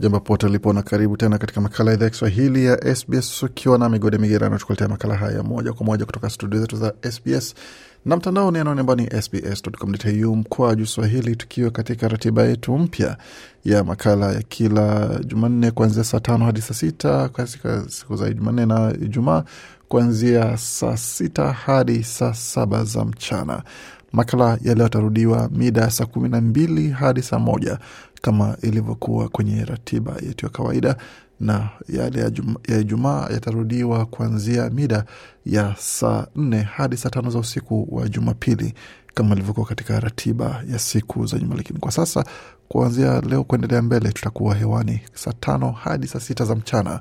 Jambo pote lipo na karibu tena katika makala ya idhaa ya Kiswahili ya SBS ukiwa na migode migerano, tukuletea makala haya moja kwa moja kutoka studio zetu za SBS na mtandao ni anaone ambao ni sbs.com.au mkwaju swahili, tukiwa katika ratiba yetu mpya ya makala ya kila Jumanne kuanzia saa tano hadi saa sita katika siku za Jumanne na Ijumaa kuanzia saa sita hadi saa saba za mchana. Makala yaliyo yatarudiwa mida ya saa kumi na mbili hadi saa moja kama ilivyokuwa kwenye ratiba yetu ya kawaida, na yale ya Ijumaa yatarudiwa kuanzia mida ya saa nne hadi saa tano za usiku wa Jumapili kama ilivyokuwa katika ratiba ya siku za nyuma. Lakini kwa sasa kuanzia leo kuendelea mbele, tutakuwa hewani saa tano hadi saa sita za mchana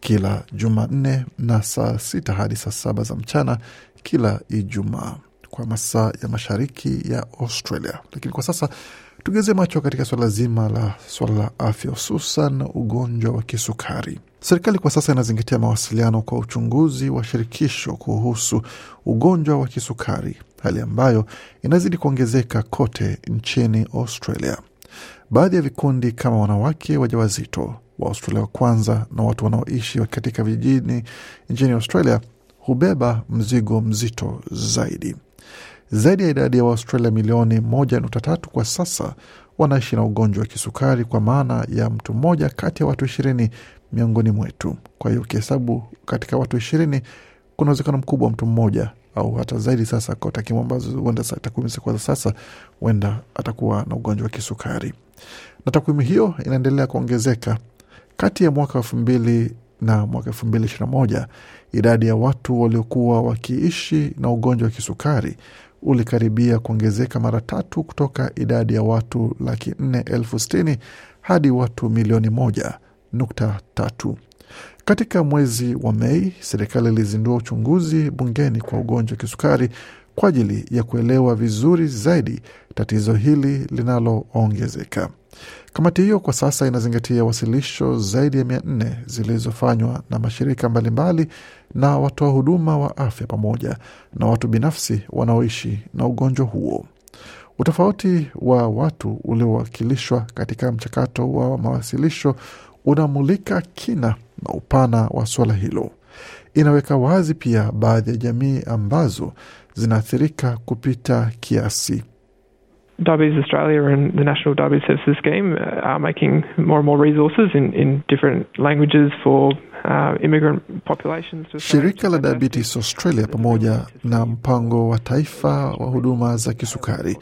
kila Jumanne na saa sita hadi saa saba za mchana kila Ijumaa kwa masaa ya mashariki ya Australia. Lakini kwa sasa tugeze macho katika swala zima la swala la afya, hususan ugonjwa wa kisukari. Serikali kwa sasa inazingatia mawasiliano kwa uchunguzi wa shirikisho kuhusu ugonjwa wa kisukari, hali ambayo inazidi kuongezeka kote nchini Australia. Baadhi ya vikundi kama wanawake wajawazito wa Australia wa kwanza na watu wanaoishi katika vijijini nchini Australia hubeba mzigo mzito zaidi. Zaidi ya idadi ya Waustralia milioni moja nukta tatu kwa sasa wanaishi na ugonjwa wa kisukari, kwa maana ya mtu mmoja kati ya watu ishirini miongoni mwetu. Kwa hiyo ukihesabu katika watu ishirini kuna uwezekano mkubwa wa mtu mmoja au hata zaidi, sasa kwa takwimu ambazo huenda takwimu za sasa, huenda atakuwa na ugonjwa wa kisukari, na takwimu hiyo inaendelea kuongezeka. Kati ya mwaka elfu mbili na mwaka elfu mbili ishirini na moja idadi ya watu waliokuwa wakiishi na ugonjwa wa kisukari ulikaribia kuongezeka mara tatu kutoka idadi ya watu laki nne elfu sitini hadi watu milioni moja nukta tatu. Katika mwezi wa Mei, serikali ilizindua uchunguzi bungeni kwa ugonjwa wa kisukari kwa ajili ya kuelewa vizuri zaidi tatizo hili linaloongezeka. Kamati hiyo kwa sasa inazingatia wasilisho zaidi ya mia nne zilizofanywa na mashirika mbalimbali na watoa huduma wa afya pamoja na watu binafsi wanaoishi na ugonjwa huo. Utofauti wa watu uliowakilishwa katika mchakato wa mawasilisho unamulika kina na upana wa suala hilo. Inaweka wazi pia baadhi ya jamii ambazo zinaathirika kupita kiasi. Diabetes Australia and the National Diabetes Services Scheme are making more and more resources in, in different languages for uh, immigrant populations. Shirika la Diabetes Australia pamoja na mpango wa taifa wa huduma za kisukari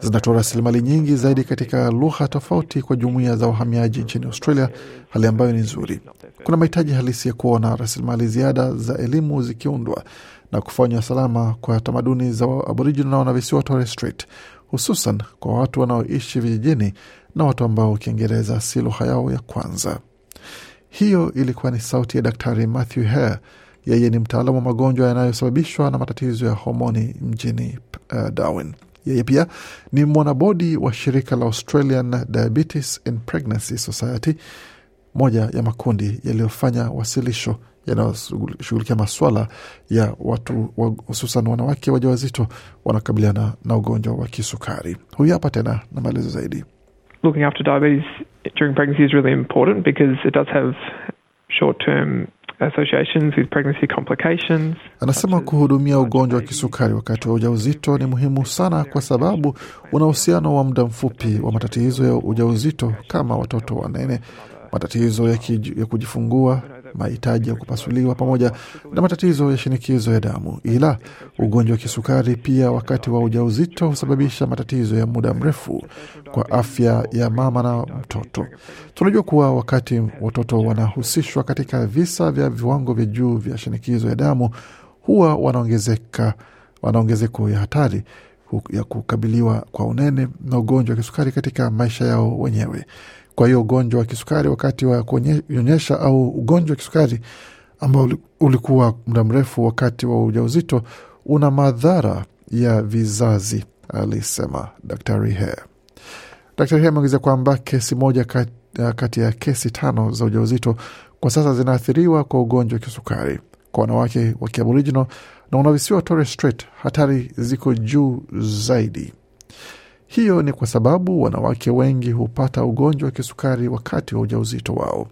zinatoa rasilimali nyingi zaidi katika lugha tofauti kwa jumuiya za wahamiaji nchini Australia, hali ambayo ni nzuri. Kuna mahitaji halisi ya kuona rasilimali ziada za elimu zikiundwa na kufanywa salama kwa tamaduni za Aboriginal na wanavisiwa Torres Strait, hususan kwa watu wanaoishi vijijini na watu ambao Kiingereza si lugha yao ya kwanza. Hiyo ilikuwa ni sauti ya Daktari Matthew Hare. Yeye ni mtaalamu wa magonjwa yanayosababishwa na matatizo ya homoni mjini uh, Darwin. Yeye pia ni mwanabodi wa shirika la Australian Diabetes and Pregnancy Society, moja ya makundi yaliyofanya wasilisho yanayoshughulikia maswala ya watu hususan wanawake wajawazito wanakabiliana na ugonjwa wa kisukari. Huyu hapa tena na maelezo zaidi. Looking after diabetes during pregnancy is really important because it does have short term associations with pregnancy complications. Anasema kuhudumia ugonjwa wa kisukari wakati wa ujauzito ni muhimu sana kwa sababu una uhusiano wa muda mfupi wa matatizo ya ujauzito kama watoto wanene, matatizo ya, ya kujifungua, mahitaji ya kupasuliwa pamoja na matatizo ya shinikizo ya damu. Ila ugonjwa wa kisukari pia wakati wa ujauzito husababisha matatizo ya muda mrefu kwa afya ya mama na mtoto. Tunajua kuwa wakati watoto wanahusishwa katika visa vya viwango vya juu vya shinikizo ya damu, huwa wanaongezeka wanaongezeko ya hatari ya kukabiliwa kwa unene na ugonjwa wa kisukari katika maisha yao wenyewe. Kwa hiyo ugonjwa wa kisukari wakati wa kunyonyesha au ugonjwa wa kisukari ambao ulikuwa muda mrefu wakati wa ujauzito una madhara ya vizazi, alisema Daktari He. Daktari He ameongezea kwamba kesi moja kati ya kesi tano za ujauzito kwa sasa zinaathiriwa kwa ugonjwa wa kisukari. Kwa wanawake wa kiaboriginal na wanavisiwa Torres Strait, hatari ziko juu zaidi. Hiyo ni kwa sababu wanawake wengi hupata ugonjwa wa kisukari wakati wa ujauzito wao.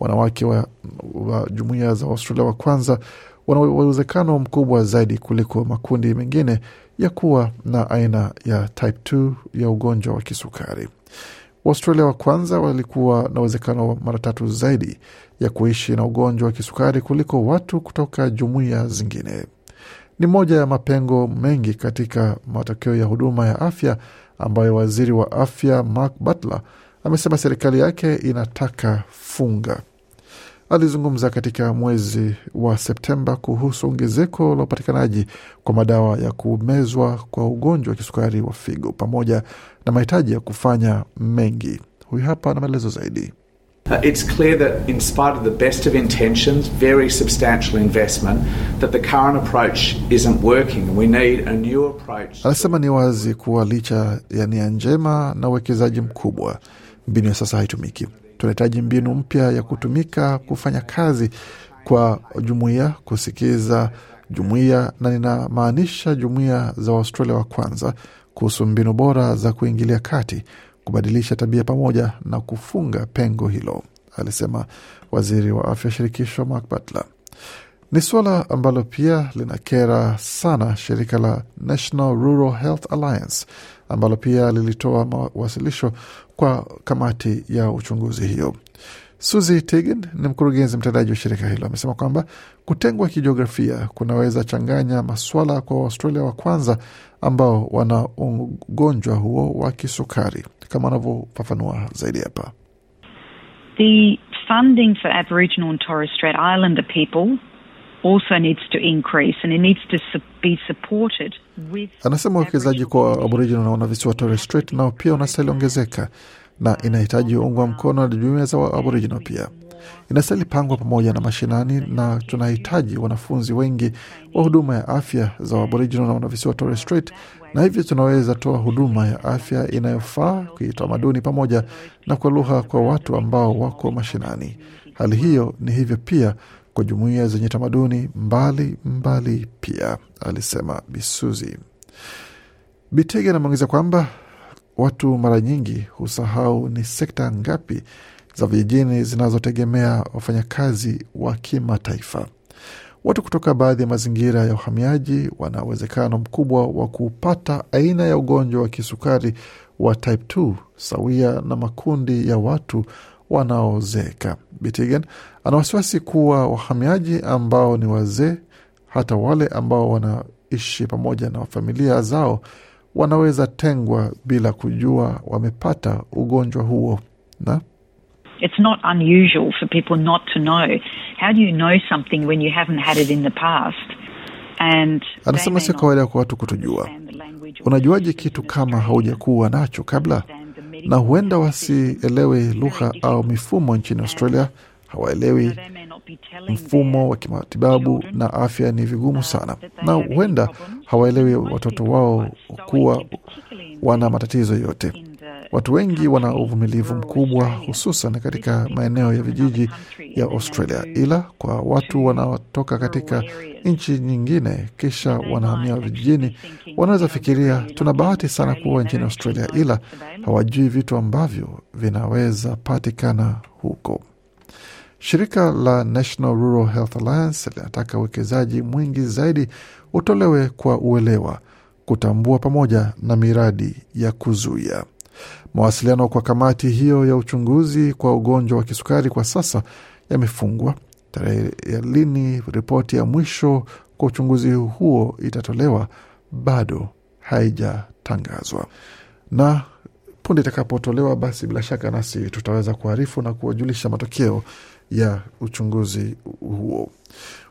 Wanawake wa, wa jumuiya za Australia wa kwanza wana uwezekano mkubwa zaidi kuliko makundi mengine ya kuwa na aina ya type 2 ya ugonjwa wa kisukari. Waustralia wa kwanza walikuwa na uwezekano wa mara tatu zaidi ya kuishi na ugonjwa wa kisukari kuliko watu kutoka jumuiya zingine. Ni moja ya mapengo mengi katika matokeo ya huduma ya afya ambayo waziri wa afya Mark Butler amesema serikali yake inataka funga. Alizungumza katika mwezi wa Septemba kuhusu ongezeko la upatikanaji kwa madawa ya kumezwa kwa ugonjwa wa kisukari wa figo pamoja na mahitaji ya kufanya mengi. Huyu hapa na maelezo zaidi. It's clear that in spite of the best of intentions, very substantial investment, that the current approach isn't working. We need a new approach. Anasema ni wazi kuwa licha ya nia njema na uwekezaji mkubwa, mbinu ya sasa haitumiki. Tunahitaji mbinu mpya ya kutumika kufanya kazi kwa jumuiya, kusikiza jumuiya, na ninamaanisha jumuiya za Waustralia wa kwanza kuhusu mbinu bora za kuingilia kati kubadilisha tabia pamoja na kufunga pengo hilo, alisema waziri wa afya shirikisho Mark Butler. Ni suala ambalo pia linakera sana shirika la National Rural Health Alliance ambalo pia lilitoa mawasilisho kwa kamati ya uchunguzi hiyo. Suzy Tigin ni mkurugenzi mtendaji wa shirika hilo, amesema kwamba kutengwa kijiografia kunaweza changanya maswala kwa Waustralia wa kwanza ambao wana ugonjwa huo wa kisukari, kama anavyofafanua zaidi hapa. The funding for Aboriginal and Torres Strait Islander people also needs to increase and it needs to be supported with. Anasema uwekezaji kwa Aboriginal na wanavisiwa Torres Strait nao pia unastahili ongezeka na inahitaji ungwa mkono na jumuiya za Aboriginal pia inastahili pangwa pamoja na mashinani, na tunahitaji wanafunzi wengi wa huduma ya afya za Aboriginal na wanavisiwa Torres Strait, na hivyo tunaweza toa huduma ya afya inayofaa kitamaduni pamoja na kwa lugha kwa watu ambao wako mashinani. Hali hiyo ni hivyo pia kwa jumuiya zenye tamaduni mbali mbali pia, alisema Bisuzi. Bitege anameongeza kwamba watu mara nyingi husahau ni sekta ngapi za vijijini zinazotegemea wafanyakazi wa kimataifa. Watu kutoka baadhi ya mazingira ya uhamiaji wana uwezekano mkubwa wa kupata aina ya ugonjwa wa kisukari wa type 2 sawia na makundi ya watu wanaozeeka. Bitigen ana wasiwasi kuwa wahamiaji ambao ni wazee, hata wale ambao wanaishi pamoja na familia zao, wanaweza tengwa bila kujua wamepata ugonjwa huo na It's not unusual for people not to know. How do you know something when you haven't had it in the past? And anasema sio kawaida kwa watu kutojua. Unajuaje kitu kama haujakuwa nacho kabla? Na huenda wasielewe lugha au mifumo nchini Australia, hawaelewi mfumo wa kimatibabu na afya ni vigumu sana, na huenda hawaelewi watoto wao kuwa wana matatizo yote. Watu wengi wana uvumilivu mkubwa, hususan katika maeneo ya vijiji ya Australia, ila kwa watu wanaotoka katika nchi nyingine kisha wanahamia vijijini, wanaweza fikiria tuna bahati sana kuwa nchini Australia, ila hawajui vitu ambavyo vinaweza patikana huko. Shirika la National Rural Health Alliance linataka uwekezaji mwingi zaidi utolewe kwa uelewa, kutambua pamoja na miradi ya kuzuia. Mawasiliano kwa kamati hiyo ya uchunguzi kwa ugonjwa wa kisukari kwa sasa yamefungwa. Tarehe ya lini ripoti ya mwisho kwa uchunguzi huo itatolewa bado haijatangazwa, na punde itakapotolewa, basi bila shaka nasi tutaweza kuarifu na kuwajulisha matokeo ya uchunguzi huo.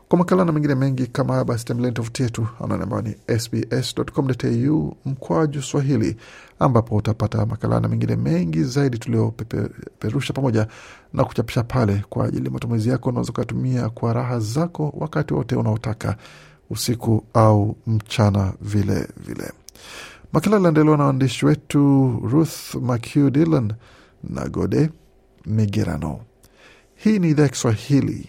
Kwa makala na mengine mengi kama haya, basi tembeleni tovuti yetu anwani ambayo ni sbs.com.au mkwaju Swahili, ambapo utapata makala na mengine mengi zaidi tuliopeperusha pamoja na kuchapisha pale kwa ajili ya matumizi yako. Unaweza ukatumia kwa raha zako wakati wote unaotaka, usiku au mchana vile vile. Makala aliandaliwa na waandishi wetu Ruth McHugh Dillon na Gode Migerano. Hii ni idhaa ya Kiswahili